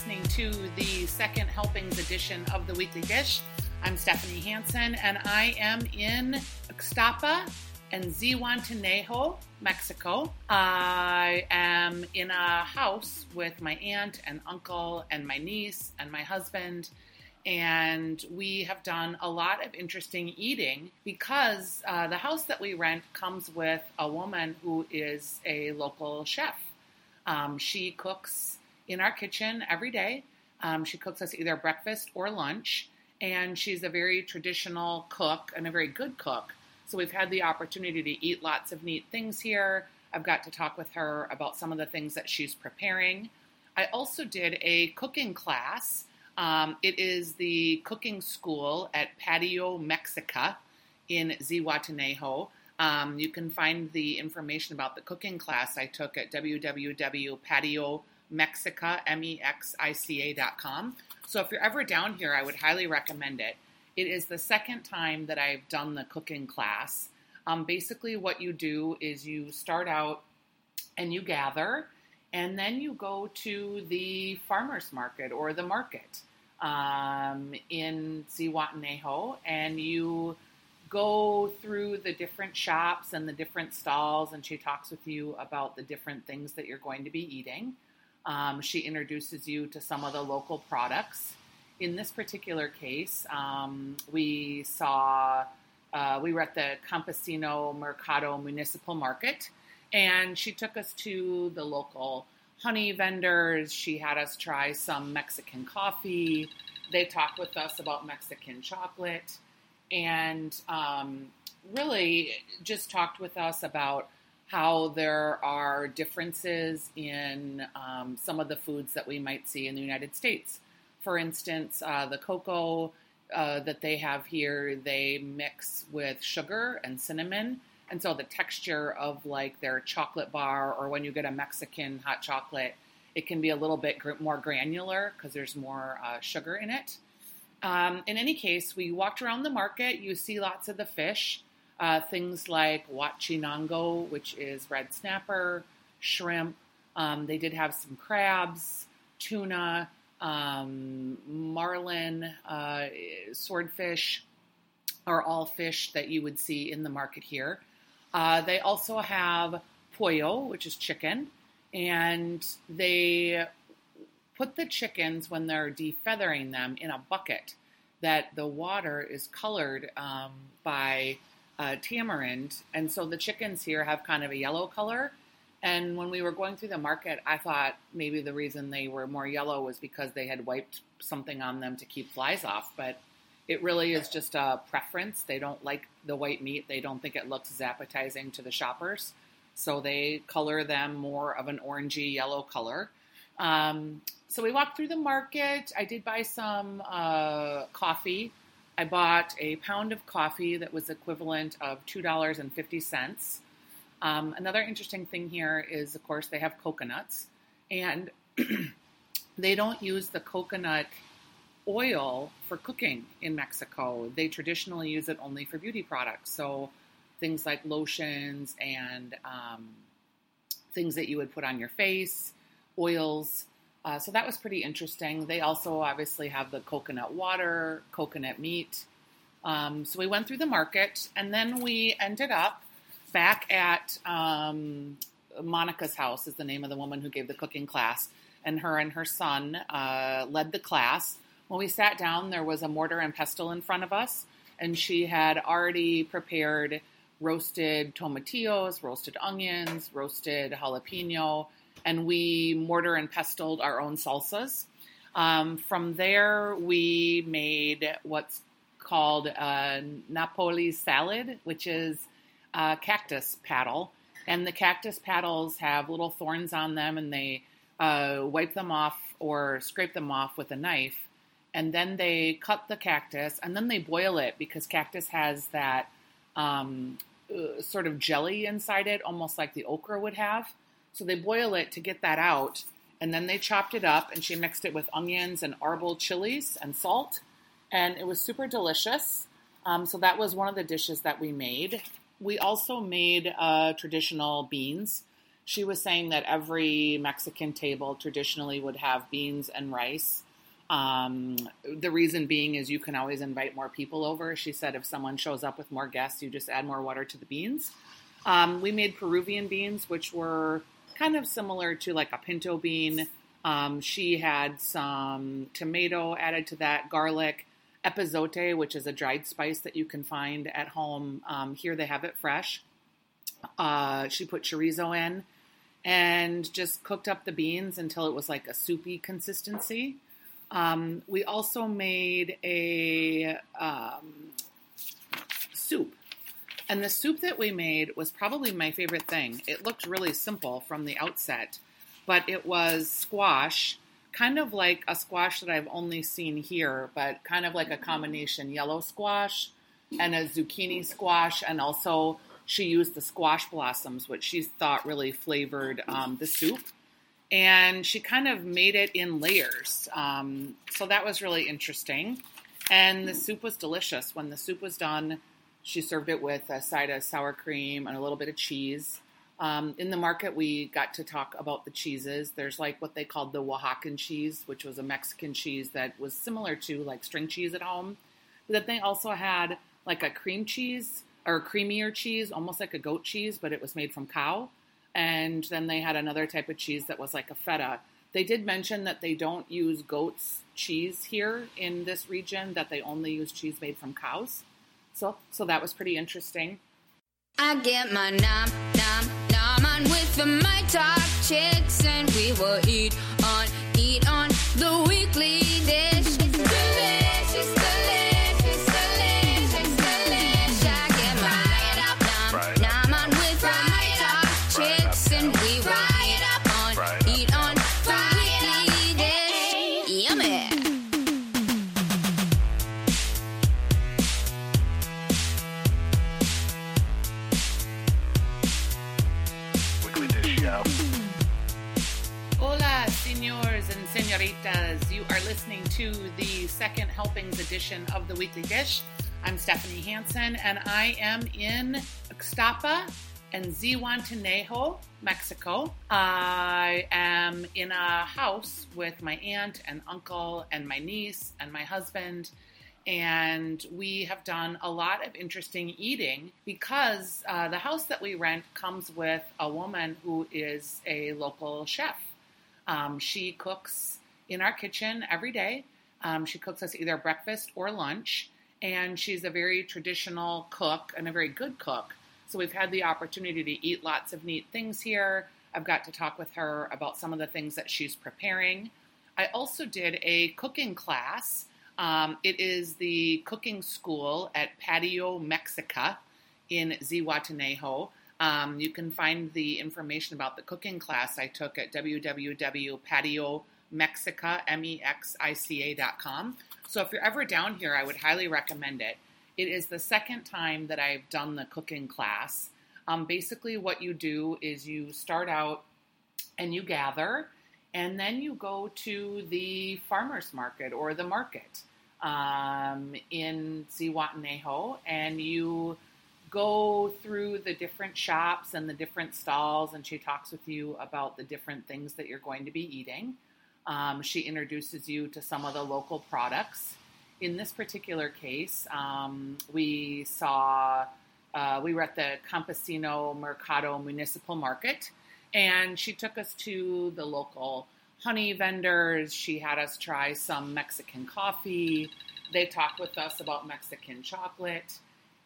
Listening to the second helpings edition of the Weekly Dish. I'm Stephanie Hansen, and I am in Ixtapa and Zihuatanejo, Mexico. I am in a house with my aunt and uncle and my niece and my husband and we have done a lot of interesting eating because uh, the house that we rent comes with a woman who is a local chef. Um, she cooks in our kitchen every day. Um, she cooks us either breakfast or lunch, and she's a very traditional cook and a very good cook. So we've had the opportunity to eat lots of neat things here. I've got to talk with her about some of the things that she's preparing. I also did a cooking class. Um, it is the cooking school at Patio Mexica in Zihuatanejo. Um, you can find the information about the cooking class I took at www.patiomexica.com. So if you're ever down here, I would highly recommend it. It is the second time that I've done the cooking class. Um, basically, what you do is you start out and you gather, and then you go to the farmer's market or the market um, in Zihuatanejo, and you go through the different shops and the different stalls, and she talks with you about the different things that you're going to be eating. Um, she introduces you to some of the local products. In this particular case, um, we saw, uh, we were at the Campesino Mercado Municipal Market, and she took us to the local honey vendors. She had us try some Mexican coffee. They talked with us about Mexican chocolate and um, really just talked with us about how there are differences in um, some of the foods that we might see in the United States. For instance, uh, the cocoa uh, that they have here, they mix with sugar and cinnamon. And so the texture of like their chocolate bar, or when you get a Mexican hot chocolate, it can be a little bit gr- more granular because there's more uh, sugar in it. Um, in any case, we walked around the market. You see lots of the fish, uh, things like huachinango, which is red snapper, shrimp. Um, they did have some crabs, tuna, um, marlin, uh, swordfish are all fish that you would see in the market here. Uh, they also have pollo, which is chicken, and they put the chickens when they're defeathering them in a bucket that the water is colored um, by uh, tamarind, and so the chickens here have kind of a yellow color. And when we were going through the market, I thought maybe the reason they were more yellow was because they had wiped something on them to keep flies off, but it really is just a preference. They don't like the white meat. They don't think it looks as appetizing to the shoppers. So they color them more of an orangey yellow color. Um, so we walked through the market. I did buy some uh, coffee. I bought a pound of coffee that was equivalent of $2.50. Um, another interesting thing here is, of course, they have coconuts. And they don't use the coconut oil for cooking in Mexico. They traditionally use it only for beauty products. So things like lotions and um, things that you would put on your face, oils. Uh, so that was pretty interesting. They also obviously have the coconut water, coconut meat. Um, so we went through the market and then we ended up back at um, Monica's house, is the name of the woman who gave the cooking class. And her and her son uh, led the class. When we sat down, there was a mortar and pestle in front of us, and she had already prepared roasted tomatillos, roasted onions, roasted jalapeno, and we mortar and pestled our own salsas. Um, from there, we made what's called a nopales salad, which is a cactus paddle. And the cactus paddles have little thorns on them, and they uh, wipe them off or scrape them off with a knife. And then they cut the cactus, and then they boil it because cactus has that um, uh, sort of jelly inside it, almost like the okra would have. So they boil it to get that out, and then they chopped it up, and she mixed it with onions and arbol chilies and salt, and it was super delicious. Um, so that was one of the dishes that we made. We also made uh, traditional beans. She was saying that every Mexican table traditionally would have beans and rice. Um, the reason being is you can always invite more people over. She said if someone shows up with more guests, you just add more water to the beans. Um, we made Peruvian beans, which were kind of similar to like a pinto bean. Um, she had some tomato added to that, garlic, epazote, which is a dried spice that you can find at home. Um, here they have it fresh. Uh, she put chorizo in and just cooked up the beans until it was like a soupy consistency. Um, we also made a um, soup. And the soup that we made was probably my favorite thing. It looked really simple from the outset, but it was squash, kind of like a squash that I've only seen here, but kind of like a combination yellow squash and a zucchini squash. And also, she used the squash blossoms, which she thought really flavored um, the soup and she kind of made it in layers. Um, so that was really interesting. And the soup was delicious. When the soup was done, she served it with a side of sour cream and a little bit of cheese. Um, in the market, we got to talk about the cheeses. There's like what they called the Oaxacan cheese, which was a Mexican cheese that was similar to like string cheese at home. But then they also had like a cream cheese or creamier cheese, almost like a goat cheese, but it was made from cow and then they had another type of cheese that was like a feta. They did mention that they don't use goat's cheese here in this region; that they only use cheese made from cows. So, so that was pretty interesting. I get my nom nom nom on with the my chicks, and we will eat on eat on the weekly dish. Senoritas. You are listening to the second helpings edition of the Weekly Dish. I'm Stephanie Hansen, and I am in Ixtapa and Zihuatanejo, Mexico. I am in a house with my aunt and uncle and my niece and my husband and we have done a lot of interesting eating because uh, the house that we rent comes with a woman who is a local chef. Um, she cooks in our kitchen every day. Um, she cooks us either breakfast or lunch, and she's a very traditional cook and a very good cook. So we've had the opportunity to eat lots of neat things here. I've got to talk with her about some of the things that she's preparing. I also did a cooking class. Um, it is the cooking school at Patio Mexica in Zihuatanejo. Um, you can find the information about the cooking class I took at www.patiomexica.com. So if you're ever down here, I would highly recommend it. It is the second time that I've done the cooking class. Um, basically, what you do is you start out and you gather, and then you go to the farmer's market or the market um, in Zihuatanejo, and you go through the different shops and the different stalls, and she talks with you about the different things that you're going to be eating. Um, she introduces you to some of the local products. In this particular case, um, we saw, uh, we were at the Campesino Mercado Municipal Market, and she took us to the local honey vendors. She had us try some Mexican coffee. They talked with us about Mexican chocolate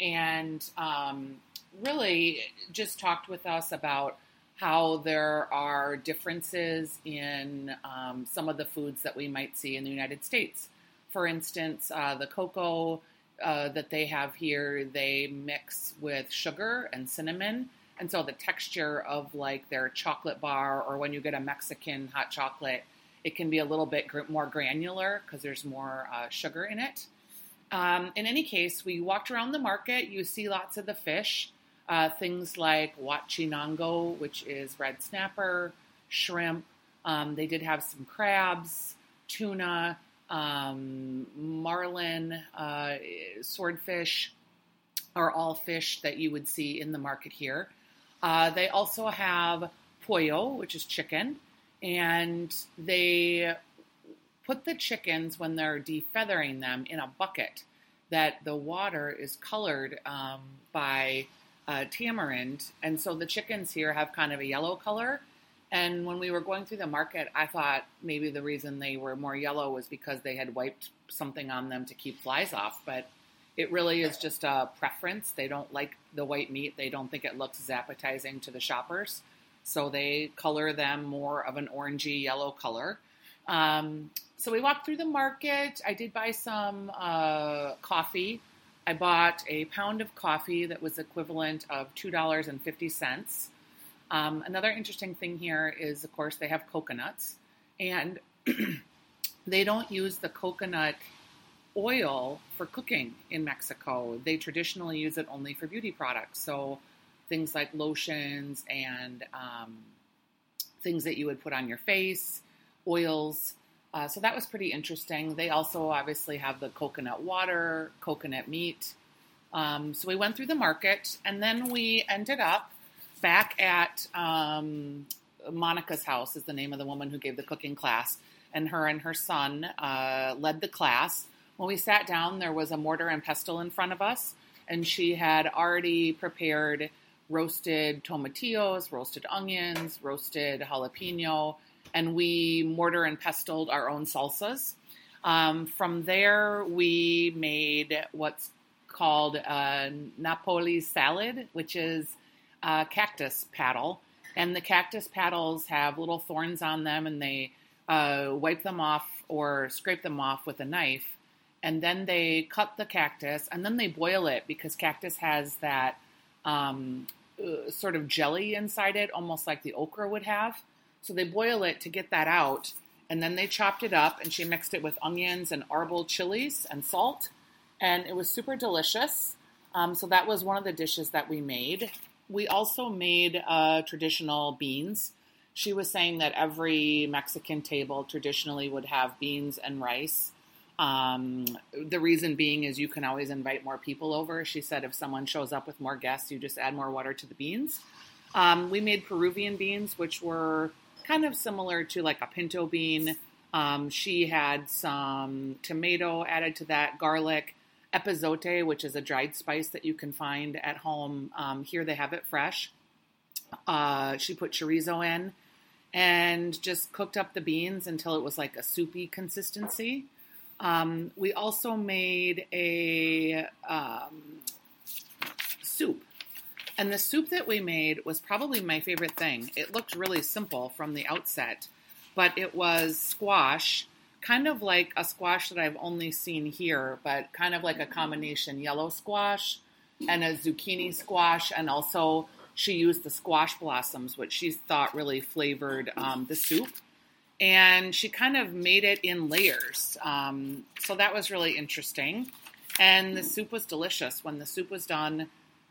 and um, really just talked with us about how there are differences in um, some of the foods that we might see in the United States. For instance, uh, the cocoa uh, that they have here, they mix with sugar and cinnamon. And so the texture of like their chocolate bar, or when you get a Mexican hot chocolate, it can be a little bit gr- more granular because there's more uh, sugar in it. Um, in any case, we walked around the market. You see lots of the fish, uh, things like huachinango, which is red snapper, shrimp. Um, they did have some crabs, tuna, um, marlin, uh, swordfish are all fish that you would see in the market here. Uh, they also have pollo, which is chicken, and they put the chickens when they're defeathering them in a bucket that the water is colored um, by uh, tamarind, and so the chickens here have kind of a yellow color. And when we were going through the market, I thought maybe the reason they were more yellow was because they had wiped something on them to keep flies off. But it really is just a preference. They don't like the white meat, they don't think it looks as appetizing to the shoppers. So they color them more of an orangey yellow color. Um, so we walked through the market. I did buy some uh, coffee. I bought a pound of coffee that was equivalent of $2.50. Um, another interesting thing here is, of course, they have coconuts, and they don't use the coconut oil for cooking in Mexico. They traditionally use it only for beauty products. So things like lotions and um, things that you would put on your face, oils. Uh, so that was pretty interesting. They also obviously have the coconut water, coconut meat. Um, so we went through the market and then we ended up back at um, Monica's house, is the name of the woman who gave the cooking class. And her and her son uh, led the class. When we sat down, there was a mortar and pestle in front of us, and she had already prepared roasted tomatillos, roasted onions, roasted jalapeno, and we mortar and pestled our own salsas. Um, from there, we made what's called a nopales salad, which is a cactus paddle. And the cactus paddles have little thorns on them, and they uh, wipe them off or scrape them off with a knife. And then they cut the cactus, and then they boil it because cactus has that um, uh, sort of jelly inside it, almost like the okra would have. So they boil it to get that out, and then they chopped it up, and she mixed it with onions and arbol chilies and salt, and it was super delicious. Um, so that was one of the dishes that we made. We also made uh, traditional beans. She was saying that every Mexican table traditionally would have beans and rice. Um, the reason being is you can always invite more people over. She said if someone shows up with more guests, you just add more water to the beans. Um, we made Peruvian beans, which were kind of similar to like a pinto bean. Um, she had some tomato added to that, garlic, epazote, which is a dried spice that you can find at home. Um, here they have it fresh. Uh, she put chorizo in and just cooked up the beans until it was like a soupy consistency. Um, we also made a um, soup. And the soup that we made was probably my favorite thing. It looked really simple from the outset, but it was squash, kind of like a squash that I've only seen here, but kind of like a combination yellow squash and a zucchini squash. And also, she used the squash blossoms, which she thought really flavored um, the soup and she kind of made it in layers. Um, so that was really interesting. And the soup was delicious. When the soup was done,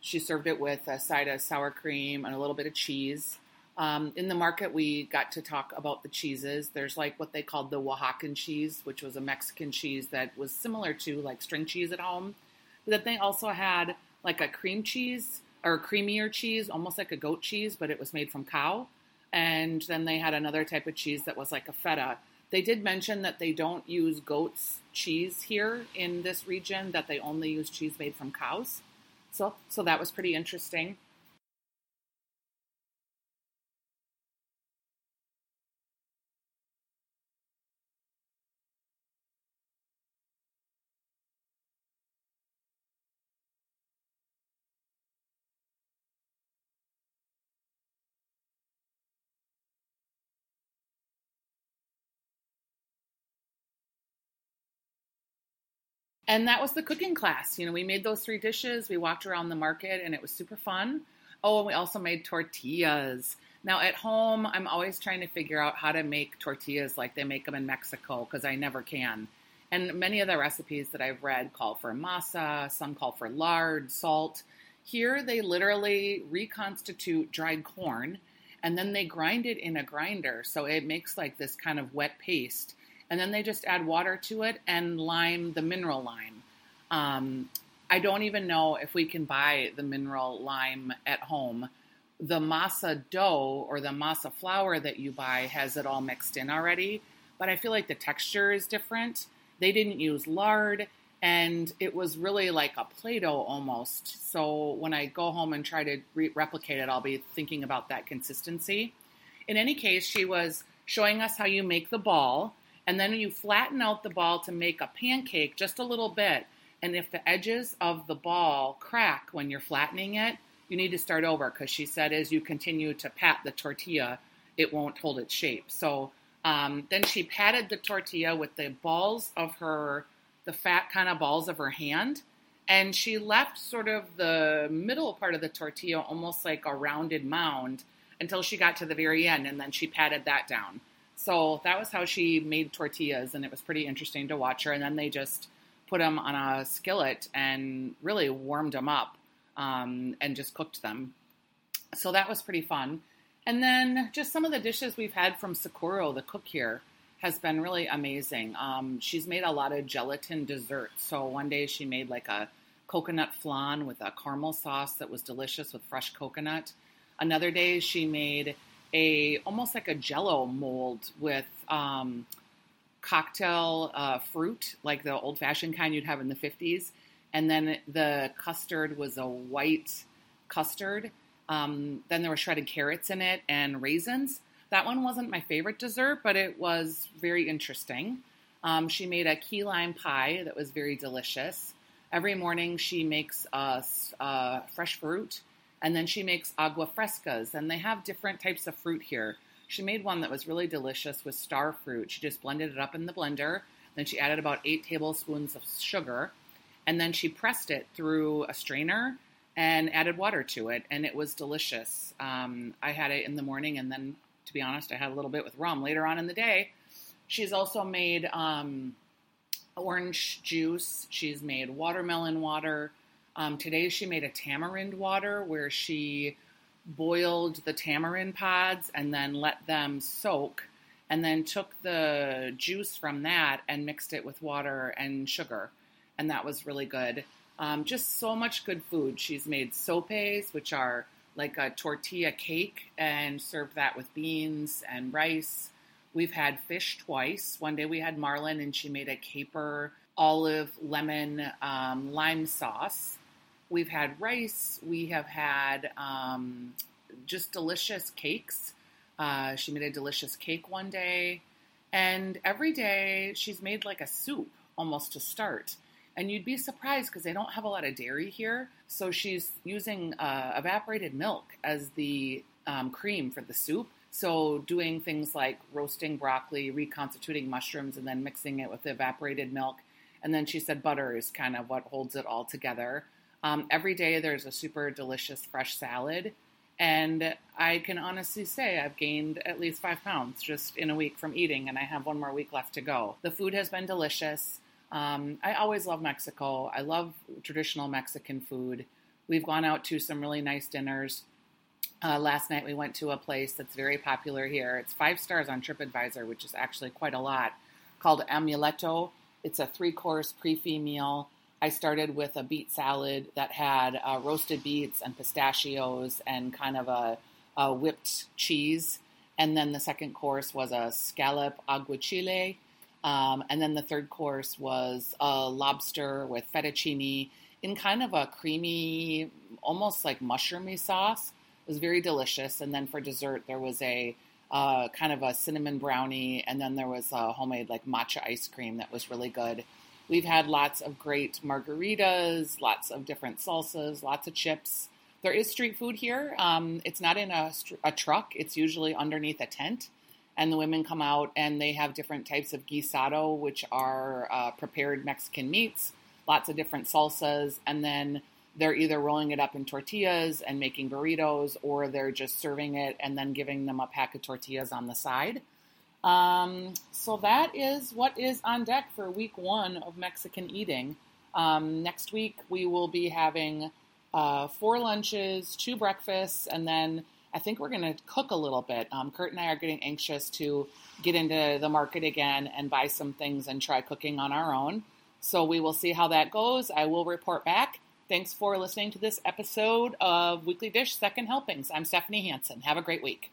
she served it with a side of sour cream and a little bit of cheese. Um, in the market, we got to talk about the cheeses. There's like what they called the Oaxacan cheese, which was a Mexican cheese that was similar to like string cheese at home. But then they also had like a cream cheese or creamier cheese, almost like a goat cheese, but it was made from cow and then they had another type of cheese that was like a feta. They did mention that they don't use goat's cheese here in this region; that they only use cheese made from cows. So, so that was pretty interesting. And that was the cooking class. You know, we made those three dishes. We walked around the market, and it was super fun. Oh, and we also made tortillas. Now at home, I'm always trying to figure out how to make tortillas like they make them in Mexico because I never can. And many of the recipes that I've read call for masa, some call for lard, salt. Here, they literally reconstitute dried corn and then they grind it in a grinder. So it makes like this kind of wet paste. And then they just add water to it and lime, the mineral lime. Um, I don't even know if we can buy the mineral lime at home. The masa dough or the masa flour that you buy has it all mixed in already, but I feel like the texture is different. They didn't use lard, and it was really like a Play Doh almost. So when I go home and try to re- replicate it, I'll be thinking about that consistency. In any case, she was showing us how you make the ball, and then you flatten out the ball to make a pancake just a little bit. And if the edges of the ball crack when you're flattening it, you need to start over because she said as you continue to pat the tortilla, it won't hold its shape. So um, then she patted the tortilla with the balls of her, the fat kind of balls of her hand. And she left sort of the middle part of the tortilla almost like a rounded mound until she got to the very end. And then she patted that down. So that was how she made tortillas. And it was pretty interesting to watch her. And then they just put them on a skillet and really warmed them up um, and just cooked them. So that was pretty fun. And then just some of the dishes we've had from Socorro, the cook here, has been really amazing. Um, she's made a lot of gelatin desserts. So one day she made like a coconut flan with a caramel sauce that was delicious with fresh coconut. Another day she made a almost like a jello mold with um, cocktail uh, fruit, like the old fashioned kind you'd have in the 50s. And then the custard was a white custard um, then there were shredded carrots in it and raisins. That one wasn't my favorite dessert, but it was very interesting. Um, she made a key lime pie that was very delicious. Every morning she makes us uh, fresh fruit, and then she makes agua frescas, and they have different types of fruit here. She made one that was really delicious with star fruit. She just blended it up in the blender. Then she added about eight tablespoons of sugar, and then she pressed it through a strainer and added water to it, and it was delicious. Um, I had it in the morning, and then, to be honest, I had a little bit with rum later on in the day. She's also made um, orange juice. She's made watermelon water. Um, today, she made a tamarind water where she boiled the tamarind pods and then let them soak, and then took the juice from that and mixed it with water and sugar, and that was really good. Um, just so much good food. She's made sopes, which are like a tortilla cake, and served that with beans and rice. We've had fish twice. One day we had marlin, and she made a caper, olive, lemon, um, lime sauce. We've had rice. We have had um, just delicious cakes. Uh, she made a delicious cake one day. And every day she's made like a soup almost to start. And you'd be surprised because they don't have a lot of dairy here. So she's using uh, evaporated milk as the um, cream for the soup. So doing things like roasting broccoli, reconstituting mushrooms, and then mixing it with evaporated milk. And then she said butter is kind of what holds it all together. Um, every day there's a super delicious fresh salad. And I can honestly say I've gained at least five pounds just in a week from eating, and I have one more week left to go. The food has been delicious. Um, I always love Mexico. I love traditional Mexican food. We've gone out to some really nice dinners. Uh, last night we went to a place that's very popular here. It's five stars on TripAdvisor, which is actually quite a lot, called Amuleto. It's a three course prix fixe meal. I started with a beet salad that had uh, roasted beets and pistachios and kind of a, a whipped cheese. And then the second course was a scallop aguachile um, and then the third course was a lobster with fettuccine in kind of a creamy, almost like mushroomy sauce. It was very delicious. And then for dessert, there was a uh, kind of a cinnamon brownie, and then there was a homemade like matcha ice cream that was really good. We've had lots of great margaritas, lots of different salsas, lots of chips. There is street food here. Um, it's not in a, a truck, it's usually underneath a tent and the women come out and they have different types of guisado, which are uh, prepared Mexican meats. lots of different salsas, and then they're either rolling it up in tortillas and making burritos, or they're just serving it and then giving them a pack of tortillas on the side. Um, so that is what is on deck for week one of Mexican eating. Um, next week we will be having uh, four lunches, two breakfasts, and then I think we're going to cook a little bit. Um, Kurt and I are getting anxious to get into the market again and buy some things and try cooking on our own. So we will see how that goes. I will report back. Thanks for listening to this episode of Weekly Dish Second Helpings. I'm Stephanie Hansen. Have a great week.